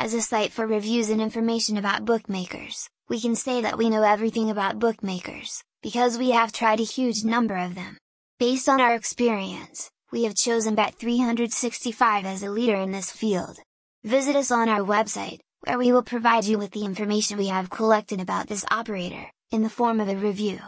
as a site for reviews and information about bookmakers, we can say that we know everything about bookmakers, because we have tried a huge number of them. Based on our experience, we have chosen Bet365 as a leader in this field. Visit us on our website, where we will provide you with the information we have collected about this operator, in the form of a review.